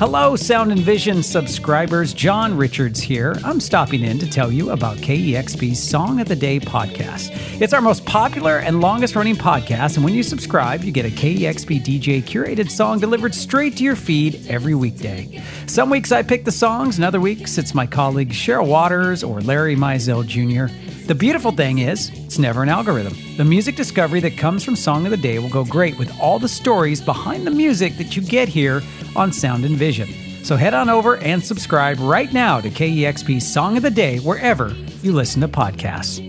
Hello, Sound and Vision subscribers. John Richards here. I'm stopping in to tell you about KEXP's Song of the Day podcast. It's our most popular and longest running podcast, and when you subscribe, you get a KEXP DJ curated song delivered straight to your feed every weekday. Some weeks I pick the songs, and other weeks it's my colleagues Cheryl Waters or Larry Mizell Jr. The beautiful thing is, it's never an algorithm. The music discovery that comes from Song of the Day will go great with all the stories behind the music that you get here on Sound and Vision. So head on over and subscribe right now to KEXP's Song of the Day wherever you listen to podcasts.